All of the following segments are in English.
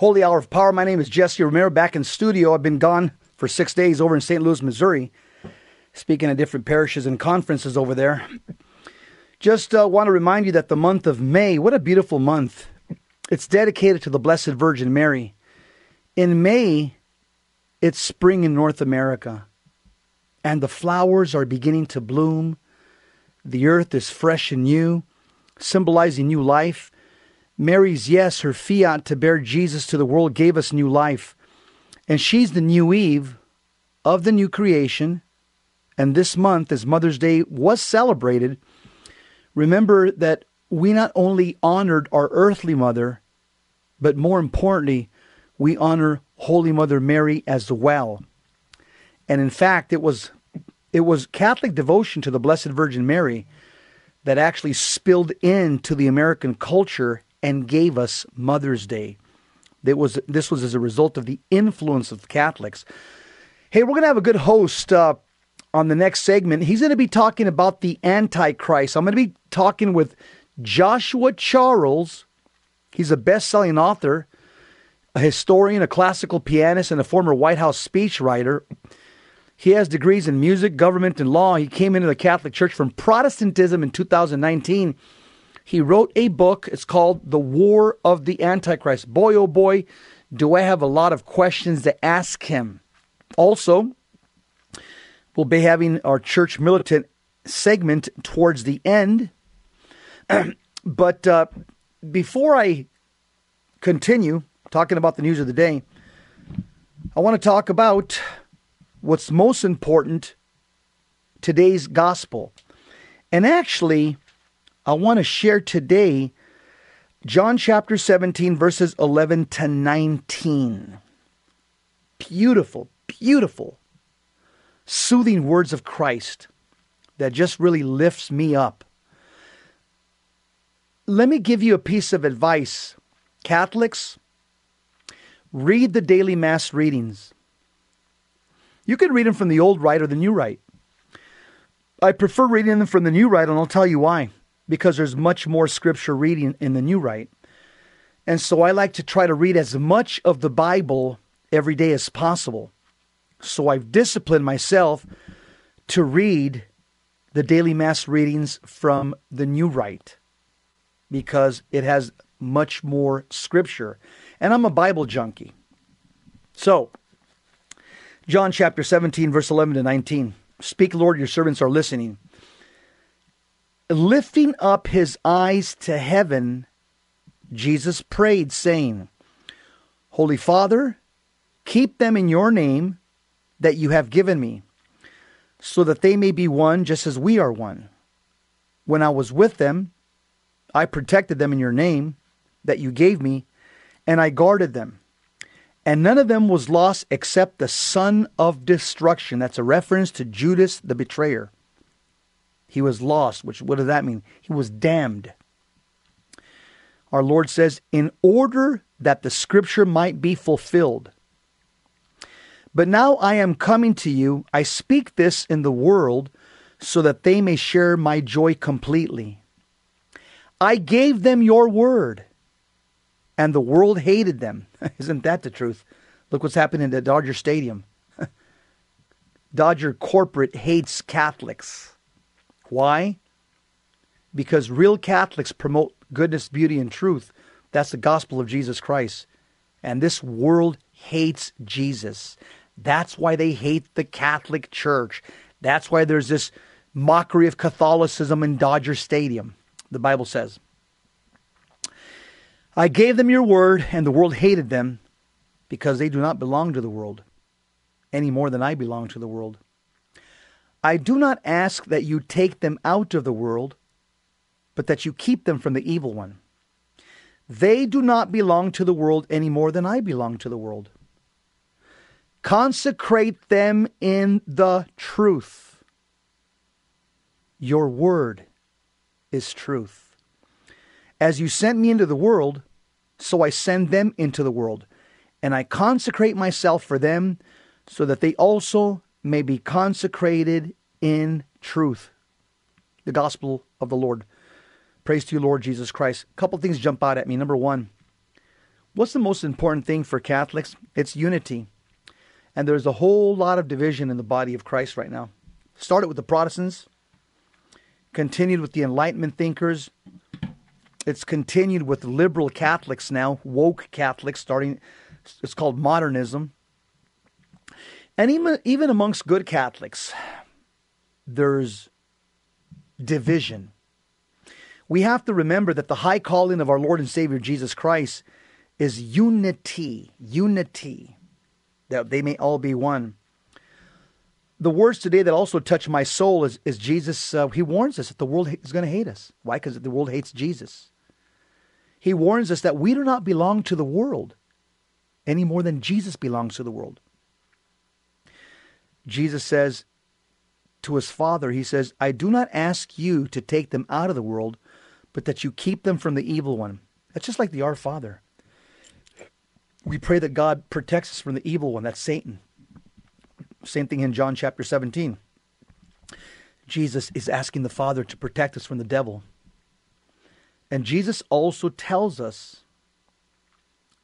Holy Hour of Power. My name is Jesse Romero, back in studio. I've been gone for six days over in St. Louis, Missouri, speaking at different parishes and conferences over there. Just uh, want to remind you that the month of May, what a beautiful month. It's dedicated to the Blessed Virgin Mary. In May, it's spring in North America, and the flowers are beginning to bloom. The earth is fresh and new, symbolizing new life. Mary's yes, her fiat to bear Jesus to the world gave us new life. And she's the new Eve of the new creation. And this month, as Mother's Day was celebrated, remember that we not only honored our earthly mother, but more importantly, we honor Holy Mother Mary as well. And in fact, it was it was Catholic devotion to the Blessed Virgin Mary that actually spilled into the American culture and gave us Mother's Day. That was this was as a result of the influence of Catholics. Hey, we're gonna have a good host uh, on the next segment. He's gonna be talking about the Antichrist. I'm gonna be talking with Joshua Charles. He's a best-selling author, a historian, a classical pianist, and a former White House speechwriter. He has degrees in music, government, and law. He came into the Catholic Church from Protestantism in 2019 he wrote a book. It's called The War of the Antichrist. Boy, oh boy, do I have a lot of questions to ask him. Also, we'll be having our church militant segment towards the end. but uh, before I continue talking about the news of the day, I want to talk about what's most important today's gospel. And actually, I want to share today John chapter 17, verses 11 to 19. Beautiful, beautiful, soothing words of Christ that just really lifts me up. Let me give you a piece of advice. Catholics, read the daily Mass readings. You can read them from the old rite or the new rite. I prefer reading them from the new rite, and I'll tell you why because there's much more scripture reading in the New Rite. And so I like to try to read as much of the Bible every day as possible. So I've disciplined myself to read the daily Mass readings from the New Rite because it has much more scripture. And I'm a Bible junkie. So, John chapter 17, verse 11 to 19. Speak, Lord, your servants are listening lifting up his eyes to heaven, Jesus prayed, saying, Holy Father, keep them in your name that you have given me, so that they may be one just as we are one. When I was with them, I protected them in your name that you gave me, and I guarded them. And none of them was lost except the son of destruction. That's a reference to Judas the betrayer. He was lost, which what does that mean? He was damned. Our Lord says, in order that the scripture might be fulfilled. But now I am coming to you. I speak this in the world so that they may share my joy completely. I gave them your word, and the world hated them. Isn't that the truth? Look what's happening at Dodger Stadium. Dodger corporate hates Catholics. Why? Because real Catholics promote goodness, beauty, and truth. That's the gospel of Jesus Christ. And this world hates Jesus. That's why they hate the Catholic Church. That's why there's this mockery of Catholicism in Dodger Stadium, the Bible says. I gave them your word, and the world hated them because they do not belong to the world any more than I belong to the world. I do not ask that you take them out of the world, but that you keep them from the evil one. They do not belong to the world any more than I belong to the world. Consecrate them in the truth. Your word is truth. As you sent me into the world, so I send them into the world, and I consecrate myself for them, so that they also may be consecrated in truth. The gospel of the Lord. Praise to you, Lord Jesus Christ. A couple things jump out at me. Number one, What's the most important thing for Catholics? It's unity. And there's a whole lot of division in the body of Christ right now. Started with the Protestants, continued with the Enlightenment thinkers. It's continued with liberal Catholics now, woke Catholics, starting, it's called modernism. And even, even amongst good Catholics, there's division. We have to remember that the high calling of our Lord and Savior Jesus Christ is unity, unity, that they may all be one. The words today that also touch my soul is, is Jesus, uh, he warns us that the world is going to hate us. Why? Because the world hates Jesus. He warns us that we do not belong to the world any more than Jesus belongs to the world. Jesus says to his Father, He says, I do not ask you to take them out of the world, but that you keep them from the evil one. That's just like the Our Father. We pray that God protects us from the evil one, that's Satan. Same thing in John chapter 17. Jesus is asking the Father to protect us from the devil. And Jesus also tells us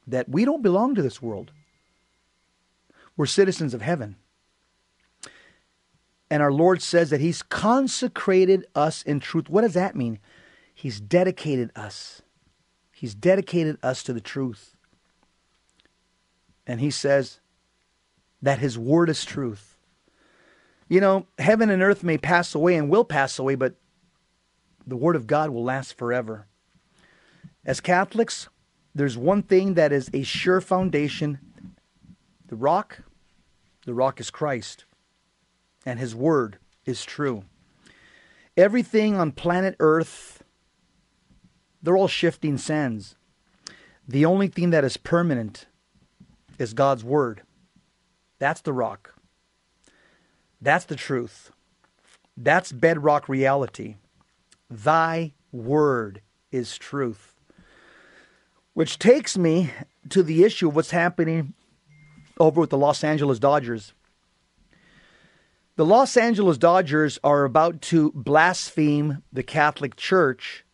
that we don't belong to this world. We're citizens of heaven. And our Lord says that He's consecrated us in truth. What does that mean? He's dedicated us. He's dedicated us to the truth. And He says that His word is truth. You know, heaven and earth may pass away and will pass away, but the word of God will last forever. As Catholics, there's one thing that is a sure foundation the rock, the rock is Christ and His Word is true. Everything on planet Earth, they're all shifting sands. The only thing that is permanent is God's Word. That's the rock. That's the truth. That's bedrock reality. Thy Word is truth. Which takes me to the issue of what's happening over with the Los Angeles Dodgers. The Los Angeles Dodgers are about to blaspheme the Catholic Church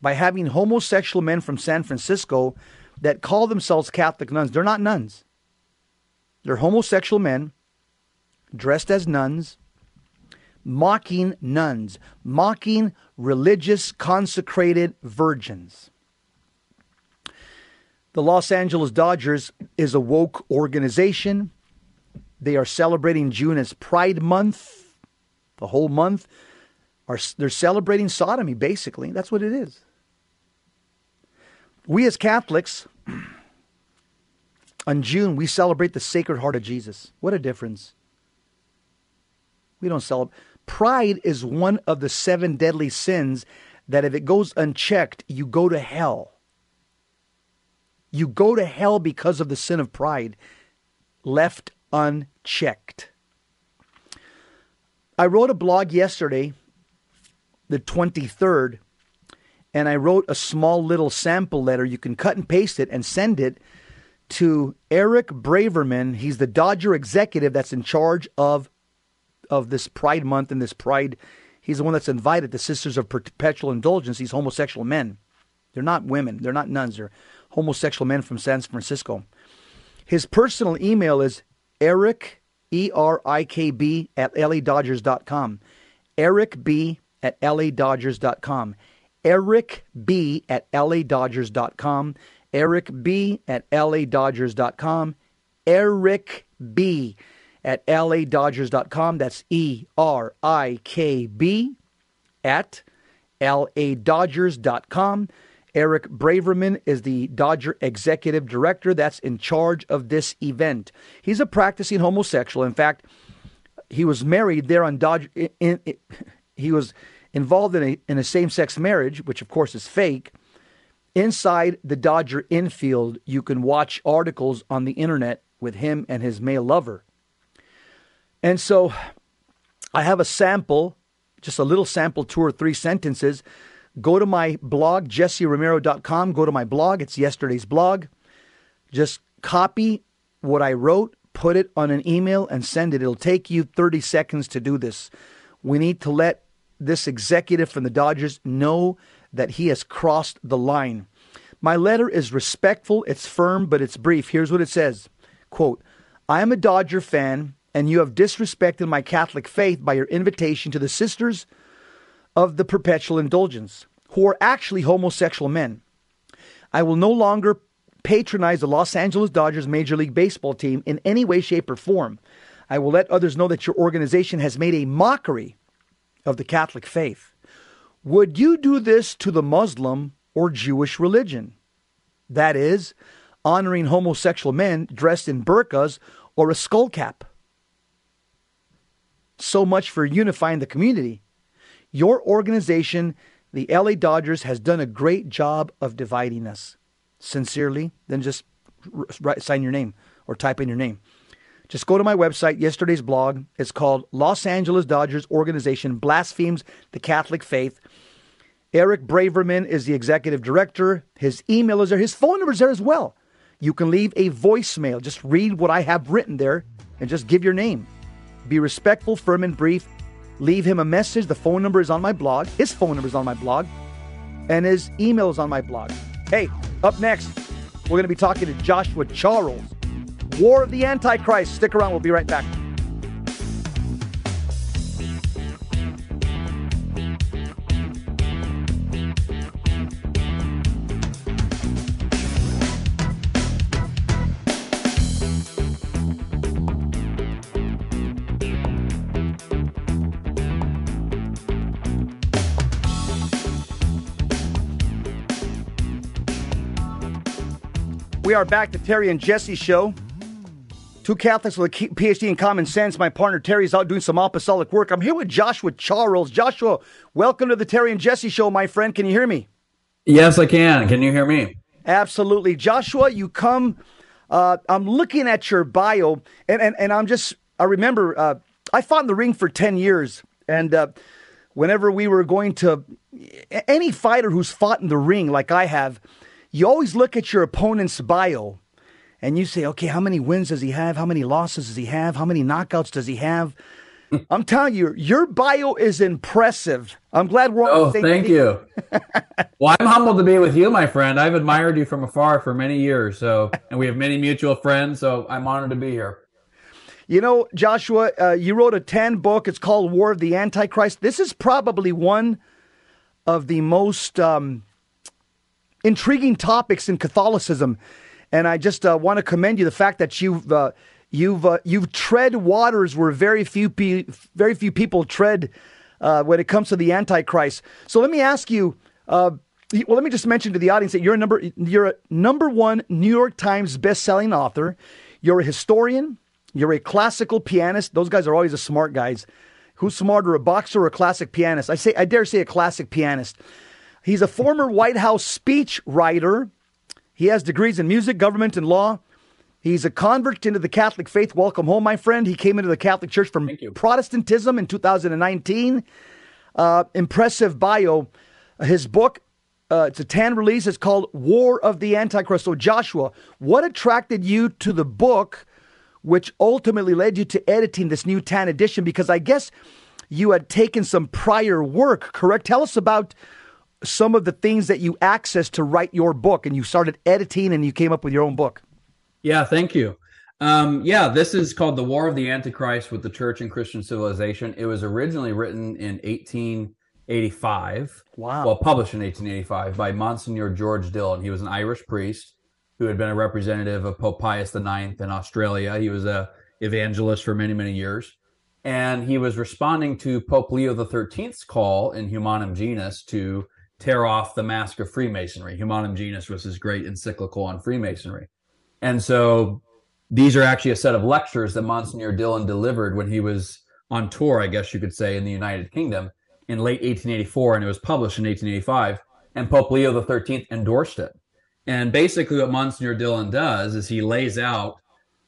by having homosexual men from San Francisco that call themselves Catholic nuns. They're not nuns, they're homosexual men dressed as nuns, mocking nuns, mocking religious consecrated virgins. The Los Angeles Dodgers is a woke organization they are celebrating June as Pride Month, the whole month. Are, they're celebrating sodomy, basically. That's what it is. We as Catholics, on June, we celebrate the Sacred Heart of Jesus. What a difference. We don't celebrate. Pride is one of the seven deadly sins that if it goes unchecked, you go to hell. You go to hell because of the sin of pride. Left unchecked. I wrote a blog yesterday, the 23rd, and I wrote a small little sample letter. You can cut and paste it and send it to Erik Braverman. He's the Dodger executive that's in charge of of this Pride Month and this Pride. He's the one that's invited the Sisters of Perpetual Indulgence, these homosexual men. They're not women, they're not nuns, they're homosexual men from San Francisco. His personal email is Erik, E R I K B, at LADodgers.com. Erik B at LADodgers.com. Erik B at LADodgers.com. Erik B at LADodgers.com. Erik B at LADodgers.com. That's E R I K B at LADodgers.com. Erik Braverman is the Dodger executive director that's in charge of this event. He's a practicing homosexual. In fact, he was married there on Dodger. In, in, he was involved in a, in a same sex marriage, which of course is fake. Inside the Dodger infield, you can watch articles on the internet with him and his male lover. And so I have a sample, just a little sample, two or three sentences Go to my blog, jesseromero.com. Go to my blog. It's yesterday's blog. Just copy what I wrote, put it on an email, and send it. It'll take you 30 seconds to do this. We need to let this executive from the Dodgers know that he has crossed the line. My letter is respectful, it's firm, but it's brief. Here's what it says Quote, I am a Dodger fan, and you have disrespected my Catholic faith by your invitation to the Sisters of the Perpetual Indulgence, who are actually homosexual men. I will no longer patronize the Los Angeles Dodgers Major League Baseball team in any way, shape, or form. I will let others know that your organization has made a mockery of the Catholic faith. Would you do this to the Muslim or Jewish religion? That is, honoring homosexual men dressed in burqas or a skull cap. So much for unifying the community. Your organization, the LA Dodgers, has done a great job of dividing us. Sincerely, then just write, sign your name or type in your name. Just go to my website, yesterday's blog. It's called Los Angeles Dodgers Organization Blasphemes the Catholic Faith. Erik Braverman is the executive director. His email is there. His phone number is there as well. You can leave a voicemail. Just read what I have written there and just give your name. Be respectful, firm, and brief. Leave him a message. The phone number is on my blog. His phone number is on my blog. And his email is on my blog. Hey, up next, we're going to be talking to Joshua Charles. War of the Antichrist. Stick around. We'll be right back. We are back to Terry and Jesse show. Two Catholics with a PhD in common sense. My partner Terry is out doing some apostolic work. I'm here with Joshua Charles. Joshua, welcome to the Terry and Jesse show, my friend. Can you hear me? Yes, I can. Can you hear me? Absolutely. Joshua, you come, uh, I'm looking at your bio, and, and, and I'm just, I remember uh, I fought in the ring for 10 years. And uh, whenever we were going to, any fighter who's fought in the ring like I have, you always look at your opponent's bio and you say, okay, how many wins does he have? How many losses does he have? How many knockouts does he have? I'm telling you, your bio is impressive. I'm glad we're on. Oh, thank team. you. well, I'm humbled to be with you, my friend. I've admired you from afar for many years. So, and we have many mutual friends. So, I'm honored to be here. You know, Joshua, uh, you wrote a Tan book. It's called War of the Antichrist. This is probably one of the most um, intriguing topics in Catholicism, and I just uh, want to commend you the fact that you've uh, you've uh, you've tread waters where very few pe- very few people tread uh, when it comes to the Antichrist. So let me ask you. Uh, well, let me just mention to the audience that you're a number you're a number one New York Times best-selling author. You're a historian. You're a classical pianist. Those guys are always the smart guys. Who's smarter, a boxer or a classic pianist? I say I dare say a classic pianist. He's a former White House speech writer. He has degrees in music, government, and law. He's a convert into the Catholic faith. Welcome home, my friend. He came into the Catholic Church from Protestantism in 2019. Uh, impressive bio. His book, uh, it's a tan release. It's called War of the Antichrist. So, Joshua, what attracted you to the book, which ultimately led you to editing this new tan edition? Because I guess you had taken some prior work, correct? Tell us about some of the things that you accessed to write your book and you started editing and you came up with your own book. Yeah, thank you. Um, yeah, this is called The War of the Antichrist with the Church and Christian Civilization. It was originally written in 1885. Wow. Well, published in 1885 by Monsignor George Dillon. He was an Irish priest who had been a representative of Pope Pius IX in Australia. He was a evangelist for many, many years. And he was responding to Pope Leo XIII's call in Humanum Genus to tear off the mask of Freemasonry. Humanum Genus was his great encyclical on Freemasonry. And so these are actually a set of lectures that Monsignor Dillon delivered when he was on tour, I guess you could say, in the United Kingdom in late 1884, and it was published in 1885. And Pope Leo XIII endorsed it. And basically, what Monsignor Dillon does is he lays out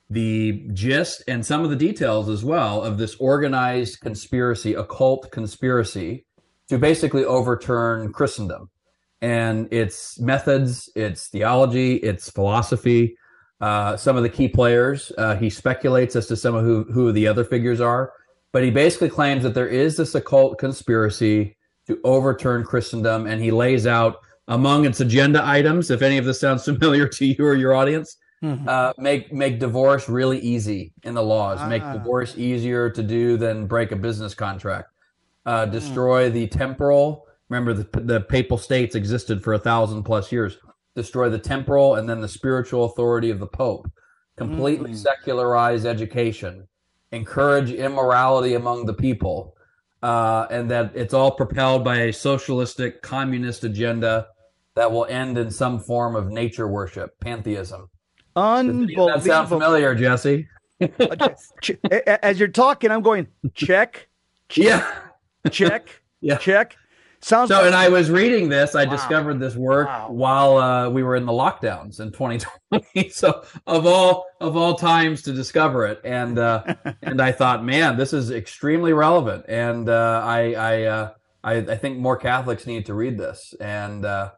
the gist and some of the details as well of this organized conspiracy, occult conspiracy to basically overturn Christendom and its methods, its theology, its philosophy. Uh, some of the key players. Uh, he speculates as to some of who, who the other figures are, but he basically claims that there is this occult conspiracy to overturn Christendom, and he lays out Among its agenda items, if any of this sounds familiar to you or your audience, Mhm. uh, make make divorce really easy in the laws. Make Ah. divorce easier to do than break a business contract. Uh, Hmm. destroy the temporal. Remember, the the papal states existed for a thousand plus years. Destroy the temporal and then the spiritual authority of the pope. Completely Mm. secularize education. Encourage immorality among the people. Uh, and that it's all propelled by a socialistic communist agenda that will end in some form of nature worship, pantheism. Does that sound familiar, Jesse? Okay. Ch- a- a- As you're talking, I'm going check, Yeah. Check, Yeah. check. Sounds So, and I was reading this. I Wow. discovered this work Wow. while uh, we were in the lockdowns in 2020. so, of all of all times to discover it, and uh, and I thought, man, this is extremely relevant, and uh, I I, uh, I I think more Catholics need to read this, and uh,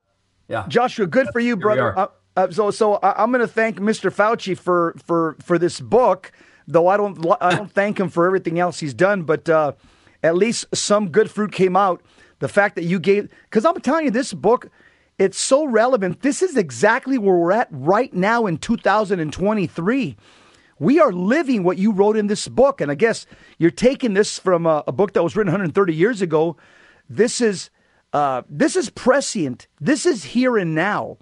yeah, Joshua, good for you, brother. Uh, uh, so, so I, I'm going to thank Mr. Fauci for for for this book, though I don't I don't thank him for everything else he's done, but uh, at least some good fruit came out. The fact that you gave, because I'm telling you, this book, it's so relevant. This is exactly where we're at right now in 2023. We are living what you wrote in this book, and I guess you're taking this from a, a book that was written 130 years ago. This is uh, this is prescient. This is here and now.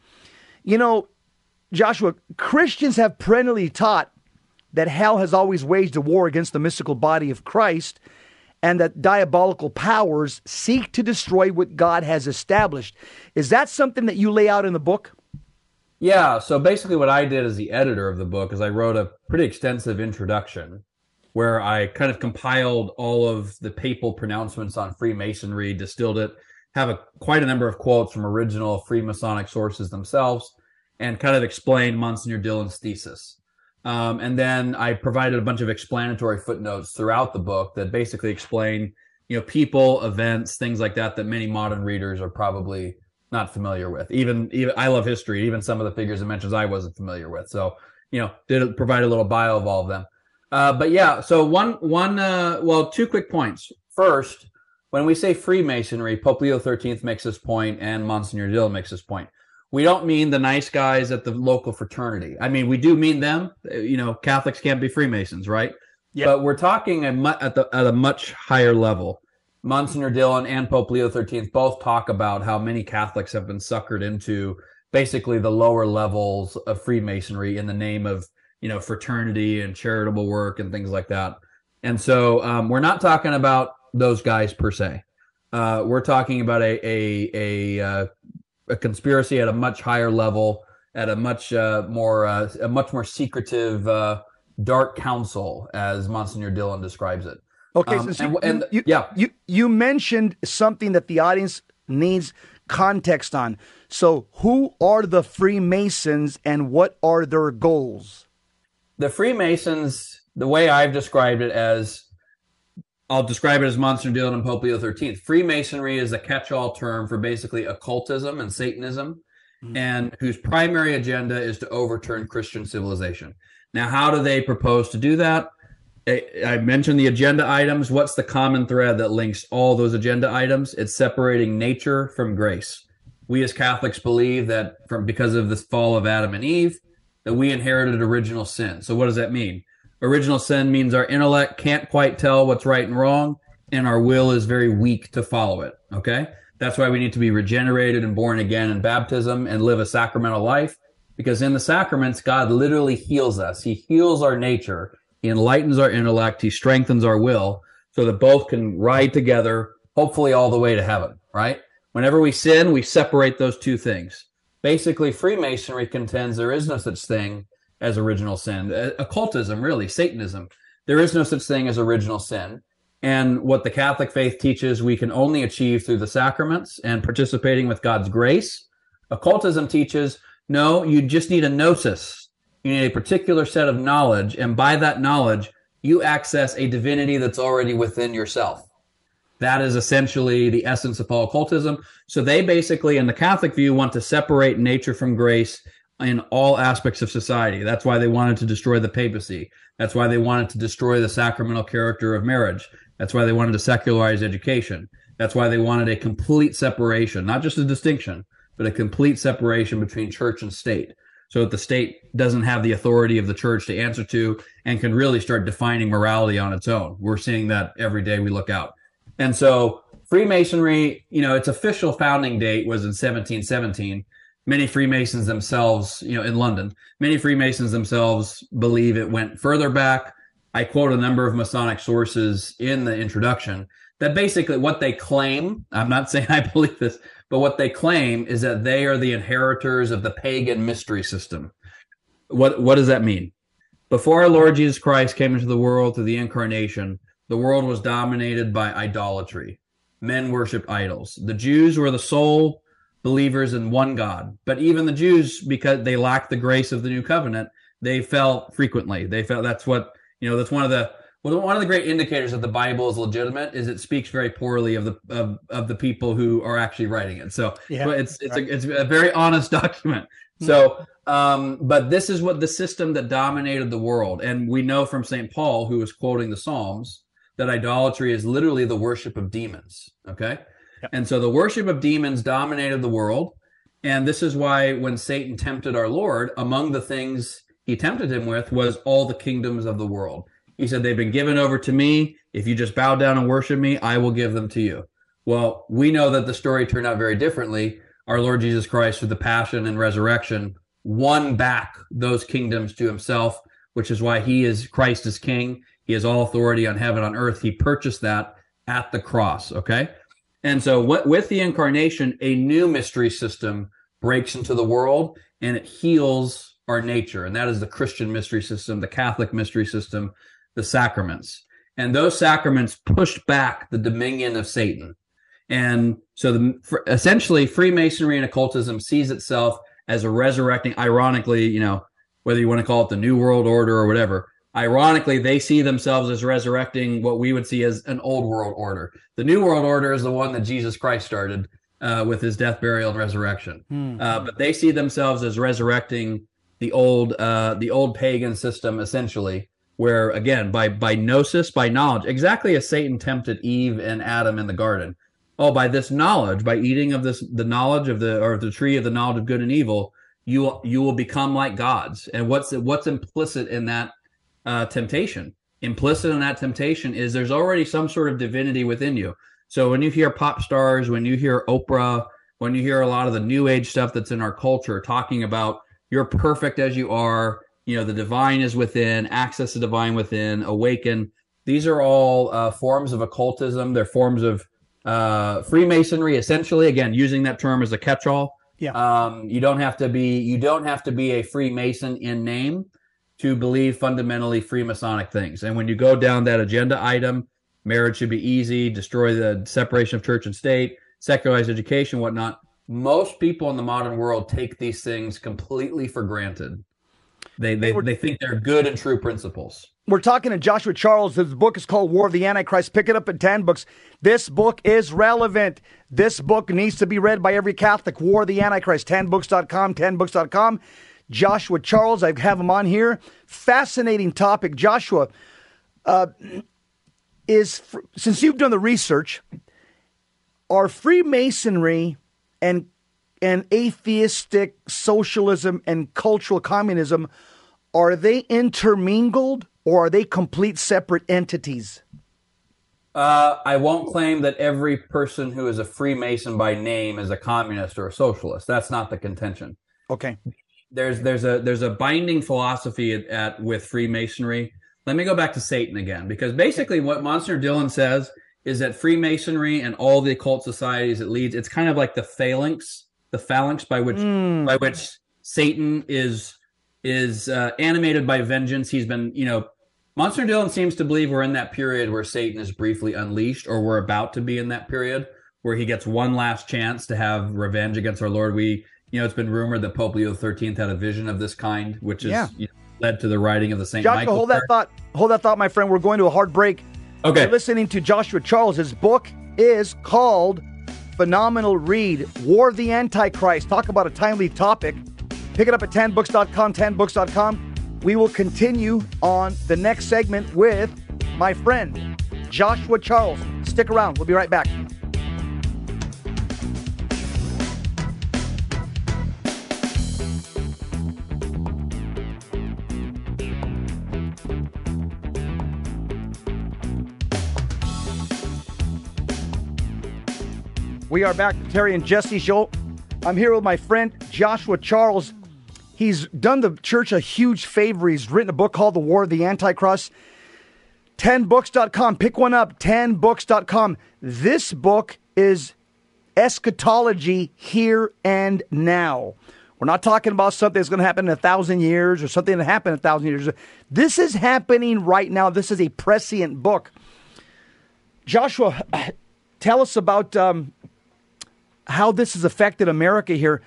You know, Joshua, Christians have perennially taught that hell has always waged a war against the mystical body of Christ and that diabolical powers seek to destroy what God has established. Is that something that you lay out in the book? Yeah, so basically what I did as the editor of the book is I wrote a pretty extensive introduction where I kind of compiled all of the papal pronouncements on Freemasonry, distilled it, have a quite a number of quotes from original Freemasonic sources themselves, and kind of explained Monsignor Dillon's thesis. Um, and then I provided a bunch of explanatory footnotes throughout the book that basically explain, you know, people, events, things like that that many modern readers are probably not familiar with. Even even I love history. Even some of the figures it mentions I wasn't familiar with. So you know, did provide a little bio of all of them. Uh, but yeah, so one one uh, well, two quick points. First, when we say Freemasonry, Pope Leo XIII makes this point, and Monsignor Dill makes this point. We don't mean the nice guys at the local fraternity. I mean, we do mean them. You know, Catholics can't be Freemasons, right? Yeah. But we're talking a mu- at the at a much higher level. Monsignor Dillon and Pope Leo XIII both talk about how many Catholics have been suckered into basically the lower levels of Freemasonry in the name of you know fraternity and charitable work and things like that. And so um, we're not talking about those guys per se. Uh, we're talking about a a a, uh, a conspiracy at a much higher level, at a much uh, more uh, a much more secretive uh, dark council, as Monsignor Dillon describes it. Okay, Um, so and- you, and- you, yeah. you you mentioned something that the audience needs context on. So, who are the Freemasons and what are their goals? the Freemasons, the way I've described it as, I'll describe it as Monsignor Dillon and Pope Leo XIII. Freemasonry is a catch-all term for basically occultism and Satanism, hmm. and whose primary agenda is to overturn Christian civilization. Now, how do they propose to do that? I I mentioned the agenda items. What's the common thread that links all those agenda items? It's separating nature from grace. We as Catholics believe that from because of this fall of Adam and Eve, that we inherited original sin. So what does that mean? Original sin means our intellect can't quite tell what's right and wrong, and our will is very weak to follow it. Okay? That's why we need to be regenerated and born again in baptism and live a sacramental life. Because in the sacraments, God literally heals us. He heals our nature. He enlightens our intellect. He strengthens our will so that both can ride together, hopefully all the way to heaven, right? Whenever we sin, we separate those two things. Basically, Freemasonry contends there is no such thing as original sin. Uh, Occultism, really, Satanism, there is no such thing as original sin. And what the Catholic faith teaches, we can only achieve through the sacraments and participating with God's grace. Occultism teaches, no, you just need a gnosis. You need a particular set of knowledge. And by that knowledge, you access a divinity that's already within yourself. That is essentially the essence of occultism. So they basically, in the Catholic view, want to separate nature from grace in all aspects of society. That's why they wanted to destroy the papacy. That's why they wanted to destroy the sacramental character of marriage. That's why they wanted to secularize education. That's why they wanted a complete separation, not just a distinction, but a complete separation between church and state. So that the state doesn't have the authority of the church to answer to and can really start defining morality on its own. We're seeing that every day we look out. And so Freemasonry, you know, its official founding date was in 1717. Many Freemasons themselves, you know, in London, many Freemasons themselves believe it went further back. I quote a number of Masonic sources in the introduction that basically what they claim, I'm not saying I believe this, but what they claim is that they are the inheritors of the pagan mystery system. What, what does that mean? Before our Lord Jesus Christ came into the world through the incarnation, the world was dominated by idolatry. Men worshiped idols. The Jews were the sole believers in one God. But even the Jews, because they lacked the grace of the new covenant, they fell frequently. They felt that's what, you know, that's one of the well, one of the great indicators that the Bible is legitimate is it speaks very poorly of the of, of the people who are actually writing it. So yeah, it's it's right. a it's a very honest document. Hmm. So, um, but this is what the system that dominated the world, and we know from Saint Paul, who was quoting the Psalms, that idolatry is literally the worship of demons. Okay, yep. and so the worship of demons dominated the world, and this is why when Satan tempted our Lord, among the things he tempted him with was all the kingdoms of the world. He said, They've been given over to me. If you just bow down and worship me, I will give them to you. Well, we know that the story turned out very differently. Our Lord Jesus Christ, through the passion and resurrection, won back those kingdoms to himself, which is why he is Christ is king. He has all authority on heaven, on earth. He purchased that at the cross. Okay. And so what, with the incarnation, a new mystery system breaks into the world and it heals our nature. And that is the Christian mystery system, the Catholic mystery system, the sacraments. And those sacraments pushed back the dominion of Satan. And so the, for, essentially Freemasonry and occultism sees itself as a resurrecting, ironically, you know, whether you want to call it the New World Order or whatever, ironically, they see themselves as resurrecting what we would see as an old world order. The New World Order is the one that Jesus Christ started uh, with his death, burial, and resurrection. Hmm. Uh, but they see themselves as resurrecting the old, uh, the old pagan system, essentially, where again by by gnosis by knowledge exactly as satan tempted eve and adam in the garden oh by this knowledge by eating of this the knowledge of the or the tree of the knowledge of good and evil you will you will become like gods and what's what's implicit in that uh, temptation. Implicit in that temptation is there's already some sort of divinity within you. So when you hear pop stars when you hear oprah when you hear a lot of the new age stuff that's in our culture talking about you're perfect as you are you know the divine is within access the divine within awaken. These are all uh, forms of occultism. They're forms of uh, freemasonry essentially. Again using that term as a catch-all. Yeah. Um, you don't have to be you don't have to be a freemason in name to believe fundamentally freemasonic things and when you go down that agenda item marriage should be easy destroy the separation of church and state secularized education whatnot most people in the modern world take these things completely for granted they they, they think they're good and true principles. We're talking to Joshua Charles. His book is called War of the Antichrist. Pick it up at Tan Books. This book is relevant. This book needs to be read by every Catholic. War of the Antichrist. Tanbooks.com, tanbooks.com. Joshua Charles, I have him on here. Fascinating topic. Joshua, uh, is since you've done the research, are Freemasonry and and atheistic socialism and cultural communism are they intermingled or are they complete separate entities? Uh, I won't claim that every person who is a Freemason by name is a communist or a socialist. That's not the contention. Okay. There's there's a there's a binding philosophy at, at with Freemasonry. Let me go back to Satan again because basically what Monsignor Dillon says is that Freemasonry and all the occult societies it leads it's kind of like the phalanx, the phalanx by which mm. by which Satan is is uh, animated by vengeance. He's been, you know, Monsignor Dillon seems to believe we're in that period where Satan is briefly unleashed, or we're about to be in that period where he gets one last chance to have revenge against our Lord. We, you know, it's been rumored that Pope Leo XIII had a vision of this kind, which is yeah. you know, led to the writing of the Saint Joshua, Michael. Hold that thought. Hold that thought, my friend. We're going to a hard break. Okay. You're listening to Joshua Charles. His book is called Phenomenal Read War of the Antichrist. Talk about a timely topic. Pick it up at tanbooks.com, tanbooks.com. We will continue on the next segment with my friend, Joshua Charles. Stick around. We'll be right back. We are back to Terry and Jesse show. I'm here with my friend Joshua Charles. He's done the church a huge favor. He's written a book called The War of the Antichrist. tanbooks.com. Pick one up. tanbooks.com. This book is eschatology here and now. We're not talking about something that's going to happen in a thousand years or something that happened a thousand years. This is happening right now. This is a prescient book. Joshua, tell us about um, how this has affected America here.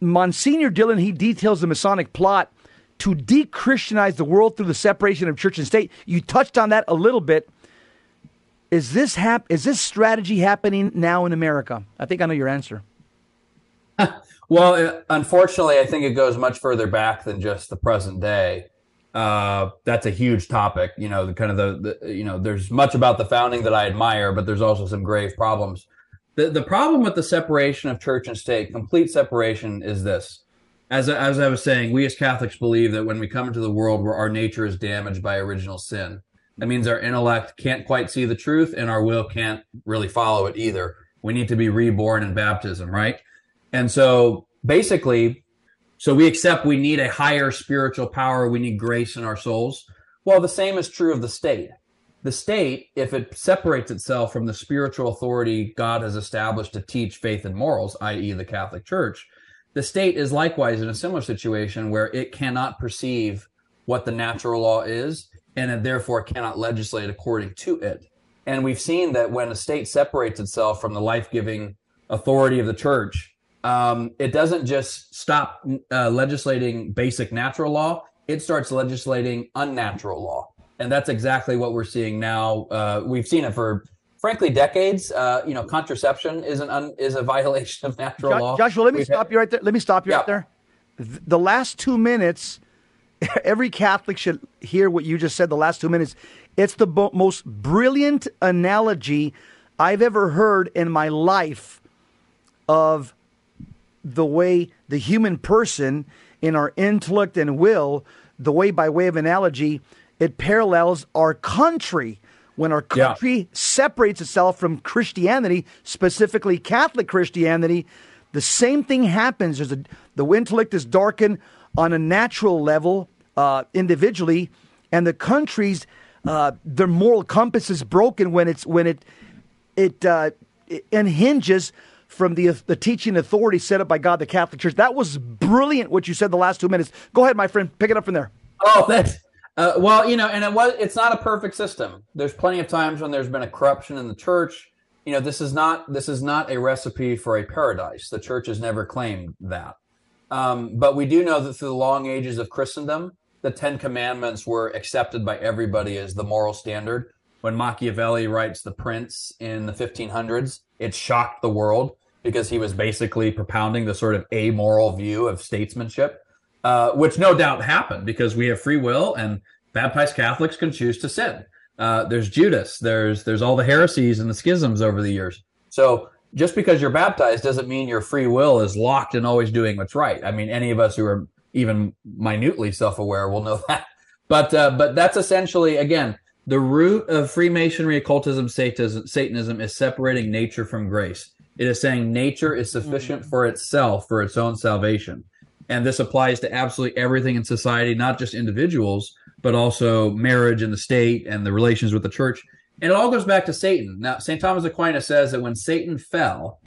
Monsignor Dillon, he details the Masonic plot to de-Christianize the world through the separation of church and state. You touched on that a little bit. Is this hap- is this strategy happening now in America? I think I know your answer. well, uh, unfortunately, I think it goes much further back than just the present day. Uh, that's a huge topic. You know, the kind of the, the, you know, there's much about the founding that I admire, but there's also some grave problems. The the problem with the separation of church and state, complete separation, is this. As as I was saying, we as Catholics believe that when we come into the world where our nature is damaged by original sin, that means our intellect can't quite see the truth and our will can't really follow it either. We need to be reborn in baptism, right? And so basically, so we accept we need a higher spiritual power, we need grace in our souls. Well, the same is true of the state. The state, if it separates itself from the spiritual authority God has established to teach faith and morals, i.e., the Catholic Church, the state is likewise in a similar situation where it cannot perceive what the natural law is and it therefore cannot legislate according to it. And we've seen that when a state separates itself from the life giving authority of the church, um, it doesn't just stop uh, legislating basic natural law, it starts legislating unnatural law. And that's exactly what we're seeing now. Uh, we've seen it for, frankly, decades. Uh, you know, contraception is an un, is a violation of natural law. Joshua, let me We've stop had, you right there. Let me stop you yeah. right there. The last two minutes every Catholic should hear what you just said the last two minutes. It's the bo- most brilliant analogy I've ever heard in my life of the way the human person, in our intellect and will, the way by way of analogy, it parallels our country. When our country yeah. separates itself from Christianity, specifically Catholic Christianity, the same thing happens. There's a, the intellect is darkened on a natural level uh, individually, and the countries uh, their moral compass is broken when it's when it it, uh, it unhinges from the the teaching authority set up by God, the Catholic Church. That was brilliant what you said the last two minutes. Go ahead, my friend, pick it up from there. Oh, that's uh, well, you know, and it was it's not a perfect system. There's plenty of times when there's been a corruption in the church. You know, this is not this is not a recipe for a paradise. The church has never claimed that. Um, but we do know that through the long ages of Christendom, the Ten Commandments were accepted by everybody as the moral standard. When Machiavelli writes The Prince in the 1500s, it shocked the world because he was basically propounding the sort of amoral view of statesmanship, uh, which no doubt happened because we have free will and baptized Catholics can choose to sin. Uh, there's Judas, there's there's all the heresies and the schisms over the years. So just because you're baptized doesn't mean your free will is locked and always doing what's right. I mean, any of us who are even minutely self-aware will know that. But uh, but that's essentially again the root of Freemasonry, occultism, Satanism, Satanism is separating nature from grace. It is saying nature is sufficient mm-hmm. for itself for its own salvation, and this applies to absolutely everything in society, not just individuals, but also marriage and the state and the relations with the church. And it all goes back to Satan. Now, St. Thomas Aquinas says that when Satan fell,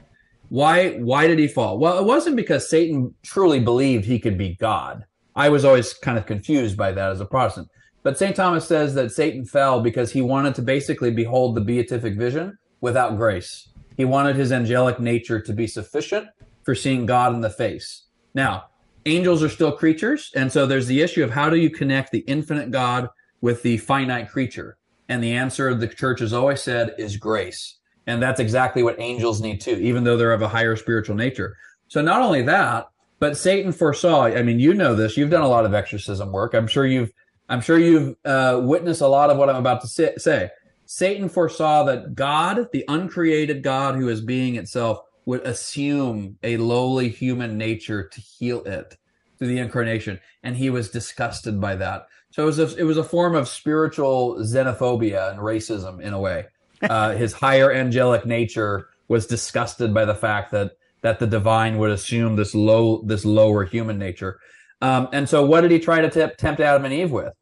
why why did he fall? Well, it wasn't because Satan truly believed he could be God. I was always kind of confused by that as a Protestant. But St. Thomas says that Satan fell because he wanted to basically behold the beatific vision without grace. He wanted his angelic nature to be sufficient for seeing God in the face. Now, angels are still creatures, and so there's the issue of how do you connect the infinite God with the finite creature? And the answer the church has always said is grace. And that's exactly what angels need too, even though they're of a higher spiritual nature. So not only that, but Satan foresaw, I mean, you know this, you've done a lot of exorcism work. I'm sure you've, I'm sure you've uh, witnessed a lot of what I'm about to say. Satan foresaw that God, the uncreated God who is being itself, would assume a lowly human nature to heal it through the incarnation. And he was disgusted by that. So it was a, it was a form of spiritual xenophobia and racism in a way uh, his higher angelic nature was disgusted by the fact that that the divine would assume this low this lower human nature. Um, and so, what did he try to t- tempt Adam and Eve with?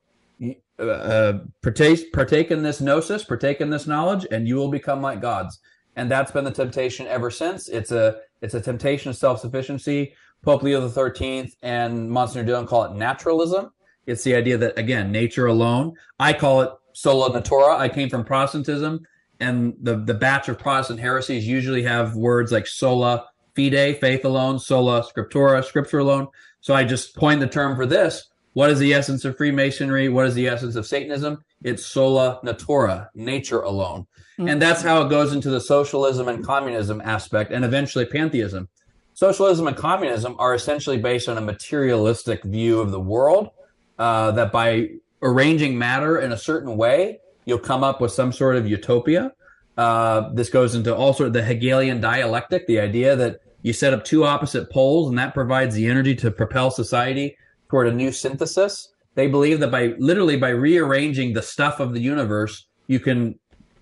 Uh, uh, partake, partake in this gnosis, partake in this knowledge, and you will become like gods. And that's been the temptation ever since. It's a it's a temptation of self sufficiency. Pope Leo Thirteenth and Monsignor Dillon call it naturalism. It's the idea that again, nature alone. I call it sola natura. I came from Protestantism, and the the batch of Protestant heresies usually have words like sola fide, faith alone, sola scriptura, scripture alone. So I just coined the term for this. What is the essence of Freemasonry? What is the essence of Satanism? It's sola natura, nature alone. Mm-hmm. And that's how it goes into the socialism and communism aspect and eventually pantheism. Socialism and communism are essentially based on a materialistic view of the world uh, that by arranging matter in a certain way, you'll come up with some sort of utopia. Uh, this goes into all sort of the Hegelian dialectic, the idea that you set up two opposite poles and that provides the energy to propel society toward a new synthesis. They believe that by literally by rearranging the stuff of the universe, you can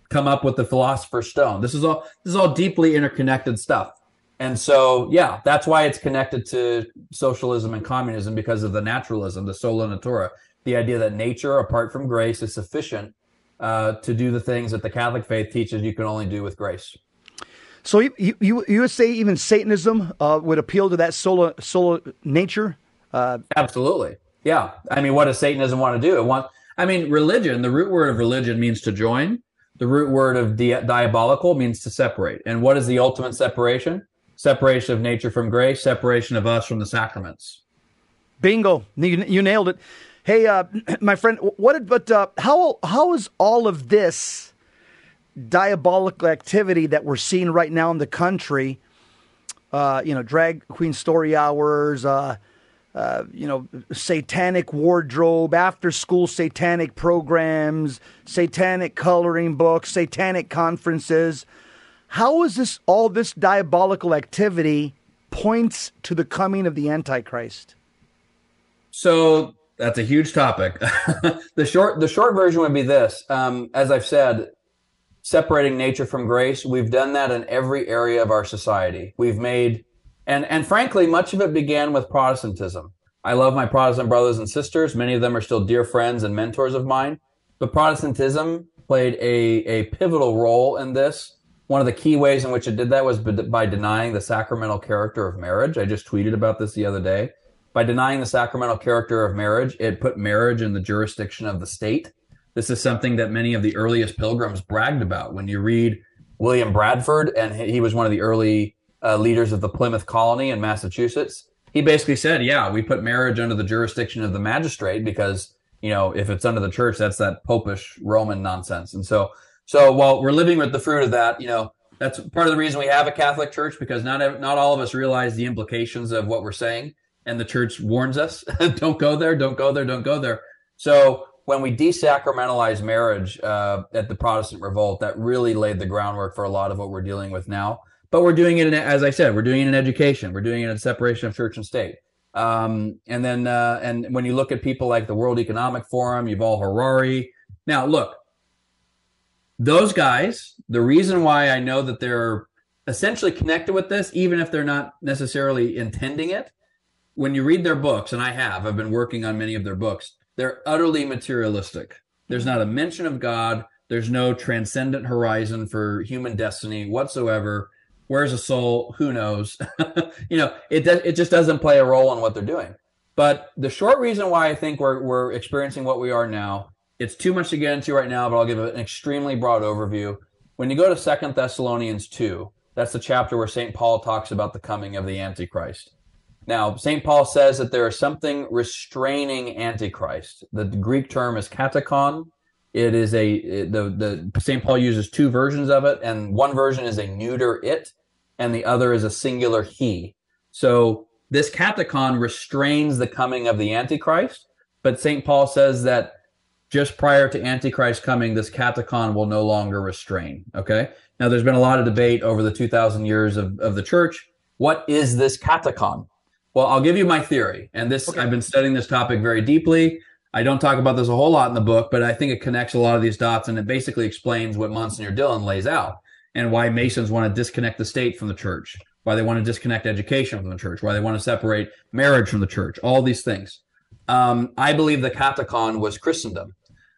come up with the philosopher's stone. This is all this is all deeply interconnected stuff. And so, yeah, that's why it's connected to socialism and communism because of the naturalism, the sola natura, the idea that nature, apart from grace, is sufficient uh, to do the things that the Catholic faith teaches you can only do with grace. So you you, you would say even Satanism uh, would appeal to that sola sola nature? Uh, Absolutely, yeah. I mean, what does Satanism want to do? It want, I mean, religion. The root word of religion means to join. The root word of di- diabolical means to separate. And what is the ultimate separation? separation of nature from grace, separation of us from the sacraments. Bingo! You, you nailed it. Hey, uh, my friend, what? But uh, how how is all of this diabolical activity that we're seeing right now in the country? Uh, you know, drag queen story hours. Uh, you know, satanic wardrobe, after school satanic programs, satanic coloring books, satanic conferences. How is this all this diabolical activity points to the coming of the Antichrist? So that's a huge topic. the short the short version would be this. Um, as I've said, separating nature from grace, we've done that in every area of our society. We've made and and frankly, much of it began with Protestantism. I love my Protestant brothers and sisters. Many of them are still dear friends and mentors of mine. But Protestantism played a, a pivotal role in this. One of the key ways in which it did that was by denying the sacramental character of marriage. I just tweeted about this the other day. By denying the sacramental character of marriage, it put marriage in the jurisdiction of the state. This is something that many of the earliest pilgrims bragged about. When you read William Bradford, and he was one of the early uh, leaders of the Plymouth colony in Massachusetts, he basically said, "Yeah, we put marriage under the jurisdiction of the magistrate because you know if it's under the church, that's that popish Roman nonsense." And so so while we're living with the fruit of that, you know, that's part of the reason we have a Catholic Church because not not all of us realize the implications of what we're saying, and the Church warns us: don't go there, don't go there, don't go there. So when we desacramentalize marriage uh, at the Protestant Revolt, that really laid the groundwork for a lot of what we're dealing with now. But we're doing it in, as I said, we're doing it in education, we're doing it in separation of church and state. Um, and then, uh, and when you look at people like the World Economic Forum, Yuval Harari. Now, look, those guys, the reason why I know that they're essentially connected with this, even if they're not necessarily intending it, when you read their books, and I have, I've been working on many of their books, they're utterly materialistic. There's not a mention of God. There's no transcendent horizon for human destiny whatsoever. Where's a soul? Who knows? you know, it it just doesn't play a role in what they're doing. But the short reason why I think we're we're experiencing what we are now it's too much to get into right now, but I'll give an extremely broad overview. When you go to Second Thessalonians 2, that's the chapter where St. Paul talks about the coming of the Antichrist. Now, St. Paul says that there is something restraining Antichrist. The Greek term is katechon. It is a, the, the, St. Paul uses two versions of it, and one version is a neuter it, and the other is a singular he. So this katechon restrains the coming of the Antichrist, but St. Paul says that just prior to Antichrist coming, this katechon will no longer restrain. Okay. Now, there's been a lot of debate over the 2,000 years of, of the church. What is this katechon? Well, I'll give you my theory. And this, okay. I've been studying this topic very deeply. I don't talk about this a whole lot in the book, but I think it connects a lot of these dots and it basically explains what Monsignor Dillon lays out. and why Masons want to disconnect the state from the church, why they want to disconnect education from the church, why they want to separate marriage from the church, all these things. Um, I believe the katechon was Christendom.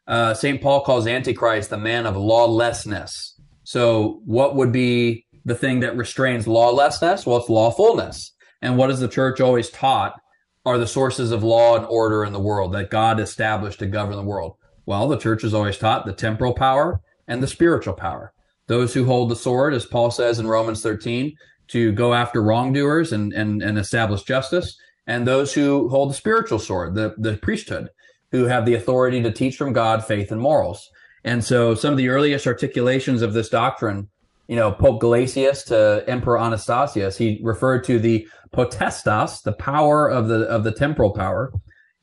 Uh, St. Paul calls Antichrist the man of lawlessness. So, what would be the thing that restrains lawlessness? Well, it's lawfulness. And what has the church always taught are the sources of law and order in the world that God established to govern the world? Well, the church has always taught the temporal power and the spiritual power. Those who hold the sword, as Paul says in Romans 13, to go after wrongdoers and, and, and establish justice, and those who hold the spiritual sword, the, the priesthood, who have the authority to teach from God faith and morals. And so some of the earliest articulations of this doctrine you know, Pope Gelasius to Emperor Anastasius, he referred to the potestas, the power of the of the temporal power,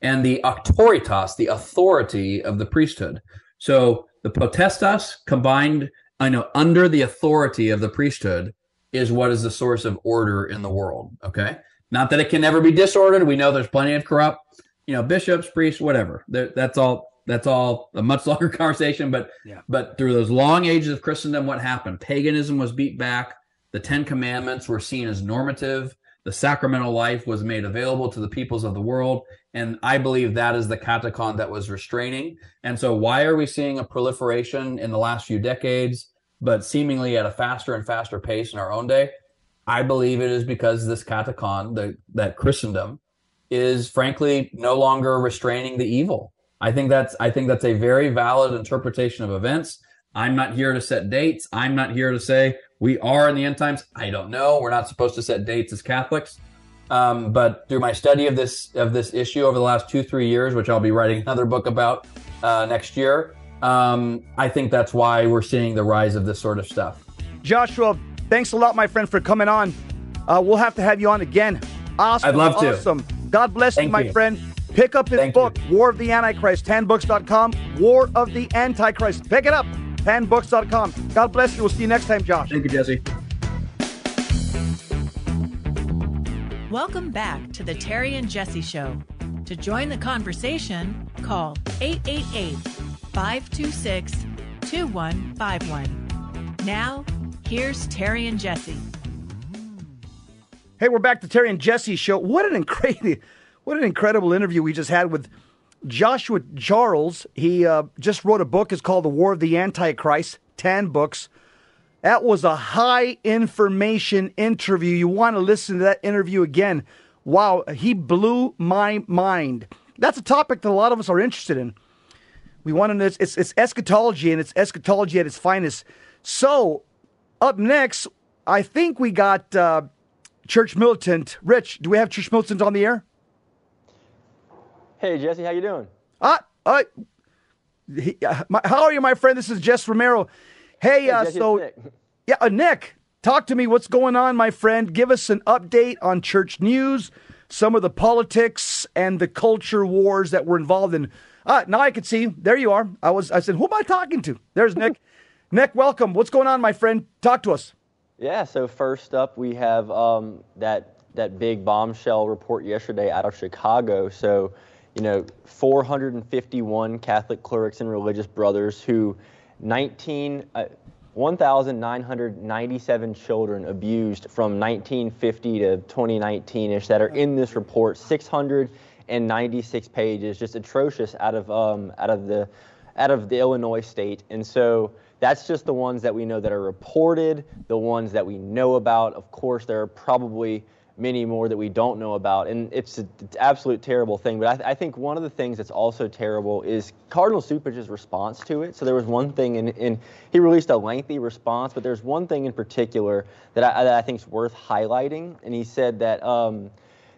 and the auctoritas, the authority of the priesthood. So the potestas combined, I know, under the authority of the priesthood is what is the source of order in the world. Okay. Not that it can never be disordered. We know there's plenty of corrupt, you know, bishops, priests, whatever. that's all that's all a much longer conversation. But yeah. but through those long ages of Christendom, what happened? Paganism was beat back. The Ten Commandments were seen as normative. The sacramental life was made available to the peoples of the world. And I believe that is the katechon that was restraining. And so, why are we seeing a proliferation in the last few decades, but seemingly at a faster and faster pace in our own day? I believe it is because this katechon, the, that Christendom, is frankly no longer restraining the evil. I think that's I think that's a very valid interpretation of events. I'm not here to set dates. I'm not here to say we are in the end times. I don't know. We're not supposed to set dates as Catholics. Um, but through my study of this of this issue over the last two three years, which I'll be writing another book about uh, next year, um, I think that's why we're seeing the rise of this sort of stuff. Joshua, thanks a lot, my friend, for coming on. Uh, we'll have to have you on again. Awesome. I'd love to. Awesome. God bless Thank you, my you. friend. Pick up his Thank book, you. War of the Antichrist, tanbooks.com. War of the Antichrist. Pick it up, tanbooks.com. God bless you. We'll see you next time, Josh. Thank you, Jesse. Welcome back to the Terry and Jesse Show. To join the conversation, call 888 526 2151. Now, here's Terry and Jesse. Hey, we're back to Terry and Jesse Show. What an incredible what an incredible interview we just had with Joshua Charles. He uh, just wrote a book. It's called The War of the Antichrist, Tan Books. That was a high information interview. You want to listen to that interview again. Wow, he blew my mind. That's a topic that a lot of us are interested in. We want to know it's, it's, it's eschatology and it's eschatology at its finest. So, up next, I think we got uh, Church Militant. Rich, do we have Church Militant on the air? Hey Jesse, how you doing? Uh, uh, he, uh my, how are you, my friend? This is Jess Romero. Hey, hey uh, Jesse, so Nick. yeah, uh, Nick, talk to me. What's going on, my friend? Give us an update on church news, some of the politics and the culture wars that we're involved in. Uh, now I can see. There you are. I was. I said, who am I talking to? There's Nick. Nick, welcome. What's going on, my friend? Talk to us. Yeah. So first up, we have um, that that big bombshell report yesterday out of Chicago. So you know, 451 Catholic clerics and religious brothers who 19, uh, 1,997 children abused from 1950 to 2019-ish that are in this report. 696 pages, just atrocious out of um, out of the out of the Illinois state. And so that's just the ones that we know that are reported, the ones that we know about. Of course, there are probably many more that we don't know about. And it's an absolute terrible thing. But I, th- I, think one of the things that's also terrible is Cardinal Cupich's response to it. So there was one thing, and, and he released a lengthy response, but there's one thing in particular that I, that I think is worth highlighting. And he said that um,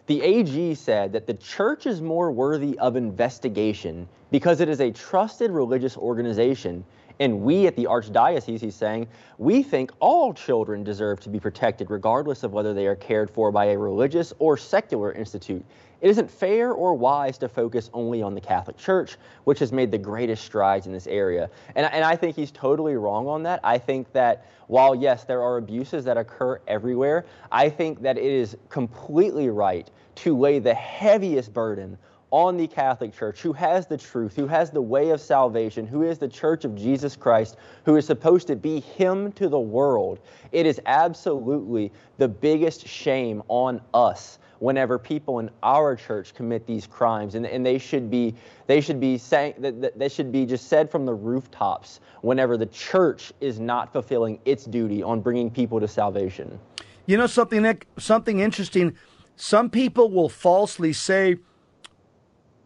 the AG said that the church is more worthy of investigation because it is a trusted religious organization and we at the Archdiocese, he's saying, we think all children deserve to be protected regardless of whether they are cared for by a religious or secular institute. It isn't fair or wise to focus only on the Catholic Church, which has made the greatest strides in this area. And, and I think he's totally wrong on that. I think that while, yes, there are abuses that occur everywhere, I think that it is completely right to lay the heaviest burden on the Catholic Church, who has the truth, who has the way of salvation, who is the Church of Jesus Christ, who is supposed to be Him to the world, it is absolutely the biggest shame on us whenever people in our church commit these crimes. And, and they should be they should be saying that they should be just said from the rooftops whenever the church is not fulfilling its duty on bringing people to salvation. You know something something interesting. Some people will falsely say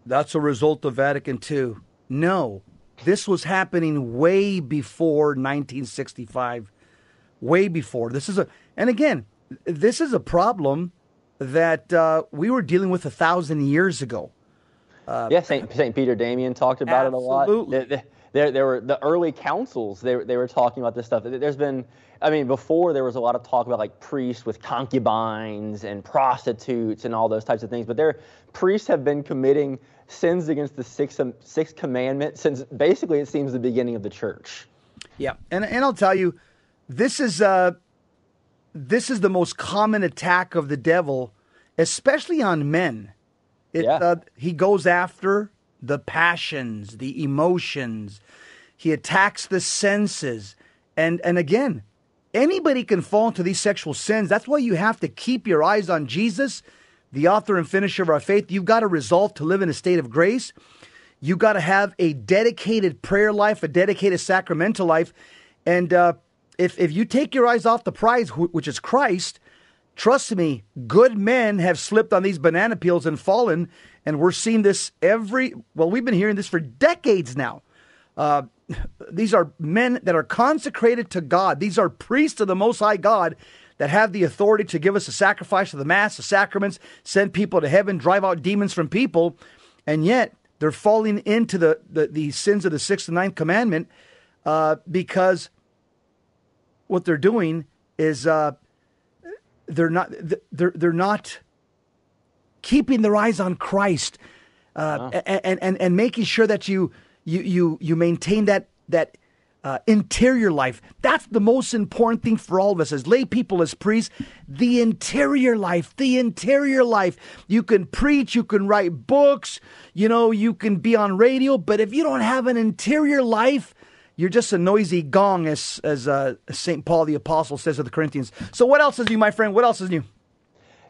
that's a result of Vatican II. No, this was happening way before 1965. Way before. This is a, and again, this is a problem that uh, we were dealing with a thousand years ago. Uh, yeah, Saint, Saint Peter Damian talked about absolutely. it a lot. There, there were the early councils. They, they were talking about this stuff. There's been, I mean, before there was a lot of talk about like priests with concubines and prostitutes and all those types of things. But there, priests have been committing sins against the sixth, sixth commandment since basically it seems the beginning of the church. Yeah, and and I'll tell you, this is uh, this is the most common attack of the devil, especially on men. It, yeah. Uh, he goes after the passions, the emotions. He attacks the senses, and and again, anybody can fall into these sexual sins. That's why you have to keep your eyes on Jesus the author and finisher of our faith, you've got to resolve to live in a state of grace. You've got to have a dedicated prayer life, a dedicated sacramental life. And uh, if, if you take your eyes off the prize, which is Christ, trust me, good men have slipped on these banana peels and fallen. And we're seeing this every, well, we've been hearing this for decades now. Uh, these are men that are consecrated to God. These are priests of the Most High God that have the authority to give us a sacrifice of the Mass, the sacraments, send people to heaven, drive out demons from people, and yet they're falling into the, the, the sins of the sixth and ninth commandment uh, because what they're doing is uh, they're not they're they're not keeping their eyes on Christ uh, wow. and, and and making sure that you you you you maintain that that uh, interior life. That's the most important thing for all of us as lay people, as priests. The interior life, the interior life. You can preach, you can write books, you know, you can be on radio, but if you don't have an interior life, you're just a noisy gong, as as uh, Saint Paul the Apostle says to the Corinthians. So, what else is new, my friend? What else is new?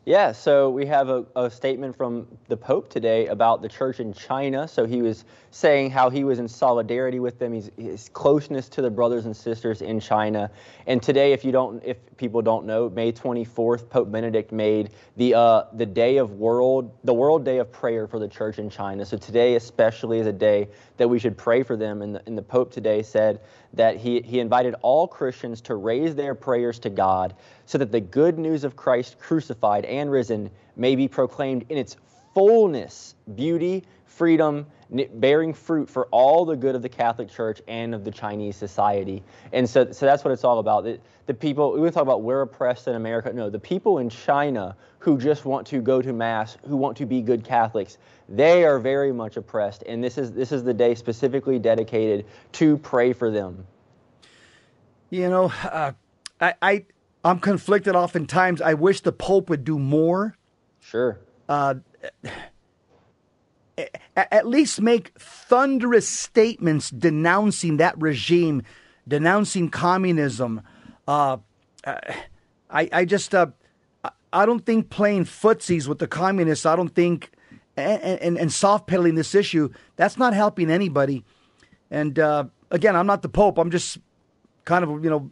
Yeah, so we have a, a, statement from the Pope today about the church in China. So he was saying how he was in solidarity with them, his closeness to the brothers and sisters in China. And today, if you don't, if people don't know, May 24th, Pope Benedict made the uh, the day of world, the World Day of Prayer for the church in China. So today, especially, is a day that we should pray for them. And the, and the Pope today said that he, he invited all Christians to raise their prayers to God so that the good news of Christ crucified and risen may be proclaimed in its fullness, beauty, freedom, bearing fruit for all the good of the Catholic Church and of the Chinese society. And so, so that's what it's all about. The, the people, we talk about we're oppressed in America. No, the people in China who just want to go to Mass, who want to be good Catholics, they are very much oppressed. And this is, this is the day specifically dedicated to pray for them. You know, uh, I, I, I'm conflicted oftentimes. I wish the Pope would do more. Sure. Uh, at least make thunderous statements denouncing that regime, denouncing communism. Uh, I, I just, uh, I don't think playing footsies with the communists, I don't think, and, and, and soft pedaling this issue, that's not helping anybody. And uh, again, I'm not the Pope. I'm just kind of, you know,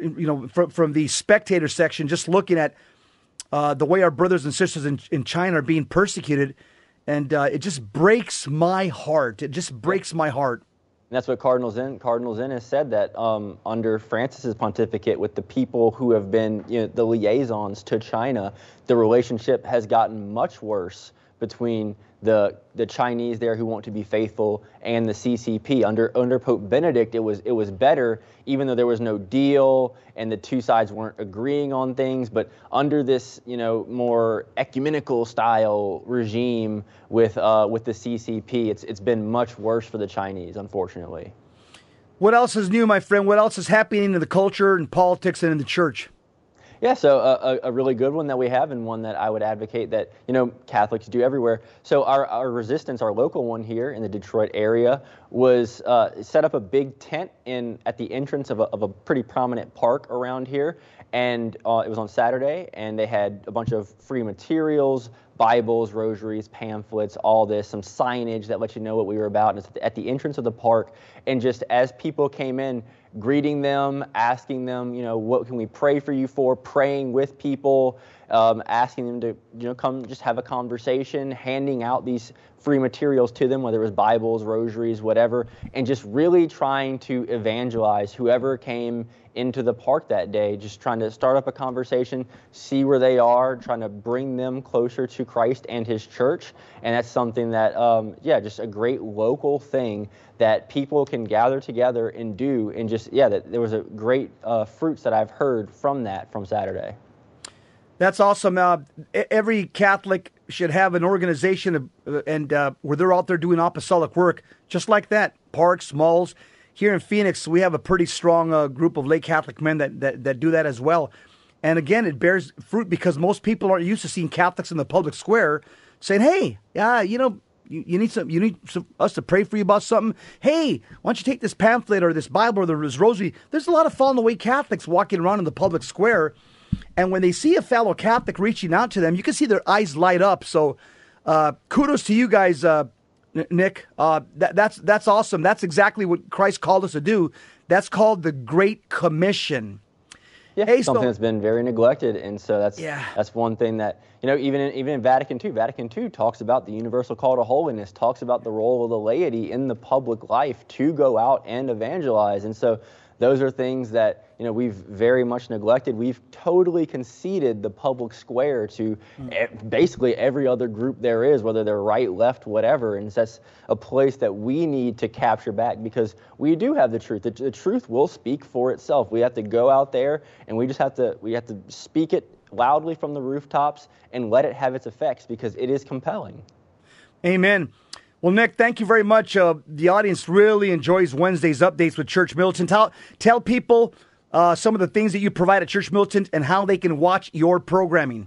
you know, from, from the spectator section, just looking at uh, the way our brothers and sisters in, in China are being persecuted and uh, it just breaks my heart. It just breaks my heart. And that's what Cardinal Zen, Cardinal Zen has said that um, under Francis's pontificate with the people who have been you know, the liaisons to China, the relationship has gotten much worse between the the Chinese there who want to be faithful and the CCP. Under under Pope Benedict, it was it was better, even though there was no deal and the two sides weren't agreeing on things. But under this, you know, more ecumenical style regime with uh, with the CCP, it's it's been much worse for the Chinese, unfortunately. What else is new, my friend? What else is happening in the culture and politics and in the church? Yeah, so a, a, really good one that we have, and one that I would advocate that you know Catholics do everywhere. So our, our resistance, our local one here in the Detroit area, was uh, set up a big tent in at the entrance of a, of a pretty prominent park around here, and uh, it was on Saturday, and they had a bunch of free materials, Bibles, rosaries, pamphlets, all this, some signage that let you know what we were about. And it's at the entrance of the park, and just as people came in, greeting them, asking them, you know, what can we pray for you for, praying with people, um, asking them to, you know, come just have a conversation, handing out these free materials to them, whether it was Bibles, rosaries, whatever, and just really trying to evangelize whoever came into the park that day, just trying to start up a conversation, see where they are, trying to bring them closer to Christ and His church. And that's something that, um, yeah, just a great local thing that people can gather together and do. And just, yeah, that there was a great uh, fruits that I've heard from that from Saturday. That's awesome. Uh, every Catholic should have an organization of, uh, and uh, where they're out there doing apostolic work, just like that. Parks, malls. Here in Phoenix, we have a pretty strong uh, group of lay Catholic men that, that, that do that as well. And again, it bears fruit because most people aren't used to seeing Catholics in the public square saying, "Hey, yeah, you know, you, you need some, you need some, us to pray for you about something. Hey, why don't you take this pamphlet or this Bible or this rosary? There's a lot of fallen away Catholics walking around in the public square, and when they see a fellow Catholic reaching out to them, you can see their eyes light up. So, uh, kudos to you guys, uh, Nick. Uh, that, that's that's awesome. That's exactly what Christ called us to do. That's called the Great Commission. Yeah, hey, something so, that's been very neglected, and so that's yeah. that's one thing that you know even in, even in Vatican II, Vatican II talks about the universal call to holiness, talks about the role of the laity in the public life to go out and evangelize, and so those are things that you know we've very much neglected. We've totally conceded the public square to mm. basically every other group there is, whether they're right, left, whatever. And that's a place that we need to capture back because we do have the truth. The, the truth will speak for itself. We have to go out there and we just have to we have to speak it loudly from the rooftops and let it have its effects because it is compelling. Amen. Well, Nick, thank you very much. Uh, the audience really enjoys Wednesday's updates with Church Militant. Tell, tell people uh, some of the things that you provide at Church Militant and how they can watch your programming.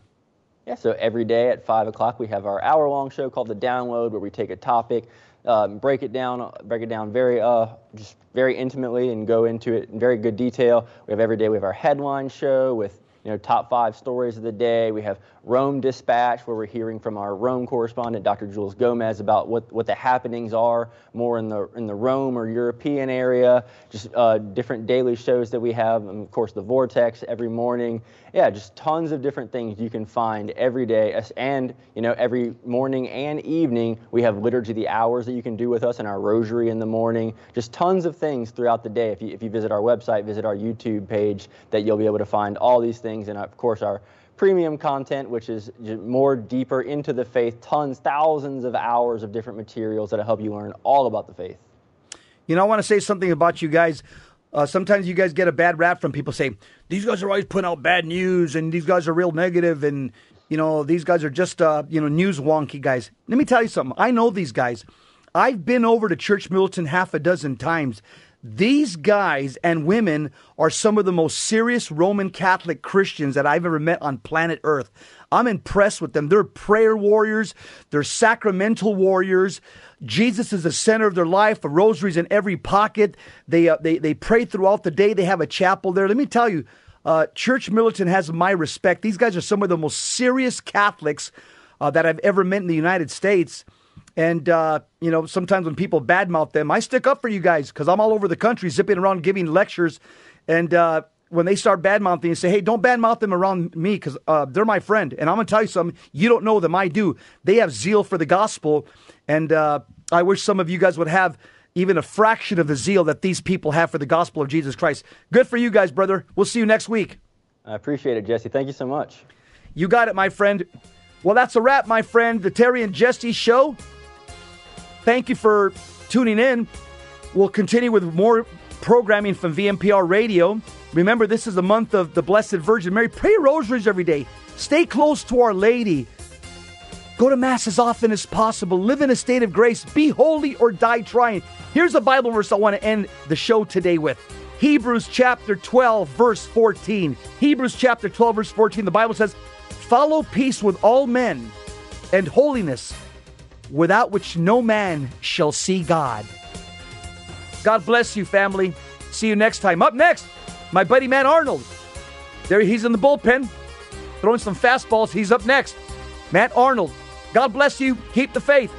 Yeah, so every day at 5 o'clock, we have our hour long show called The Download, where we take a topic, um, break it down, break it down very, uh, just very intimately and go into it in very good detail. We have every day, we have our headline show with you know, top five stories of the day. We have Rome Dispatch, where we're hearing from our Rome correspondent, Dr. Jules Gomes, about what, what the happenings are more in the in the Rome or European area. Just uh, different daily shows that we have, and of course the Vortex every morning. Yeah, just tons of different things you can find every day, and you know every morning and evening we have liturgy the hours that you can do with us and our rosary in the morning. Just tons of things throughout the day. If you if you visit our website, visit our YouTube page, that you'll be able to find all these things, and of course our premium content, which is more deeper into the faith, tons, thousands of hours of different materials that'll help you learn all about the faith. You know, I want to say something about you guys. Uh, sometimes you guys get a bad rap from people saying these guys are always putting out bad news and these guys are real negative and you know these guys are just uh, you know news wonky guys. Let me tell you something. I know these guys. I've been over to Church Militant half a dozen times. These guys and women are some of the most serious Roman Catholic Christians that I've ever met on planet Earth. I'm impressed with them. They're prayer warriors, they're sacramental warriors. Jesus is the center of their life. A rosary's in every pocket. They, uh, they, they pray throughout the day. They have a chapel there. Let me tell you, uh, Church Militant has my respect. These guys are some of the most serious Catholics uh, that I've ever met in the United States. And, uh, you know, sometimes when people badmouth them, I stick up for you guys because I'm all over the country zipping around giving lectures. And uh, when they start badmouthing and say, hey, don't badmouth them around me because uh, they're my friend. And I'm going to tell you something, you don't know them, I do. They have zeal for the gospel. And uh, I wish some of you guys would have even a fraction of the zeal that these people have for the gospel of Jesus Christ. Good for you guys, brother. We'll see you next week. I appreciate it, Jesse. Thank you so much. You got it, my friend. Well, that's a wrap, my friend. The Terry and Jesse Show. Thank you for tuning in. We'll continue with more programming from VMPR Radio. Remember, this is the month of the Blessed Virgin Mary. Pray rosaries every day. Stay close to Our Lady. Go to Mass as often as possible. Live in a state of grace. Be holy or die trying. Here's a Bible verse I want to end the show today with Hebrews chapter 12, verse 14. Hebrews chapter 12, verse 14. The Bible says, Follow peace with all men and holiness, without which no man shall see God. God bless you, family. See you next time. Up next, my buddy Matt Arnold. There he's in the bullpen, throwing some fastballs. He's up next. Matt Arnold. God bless you. Keep the faith.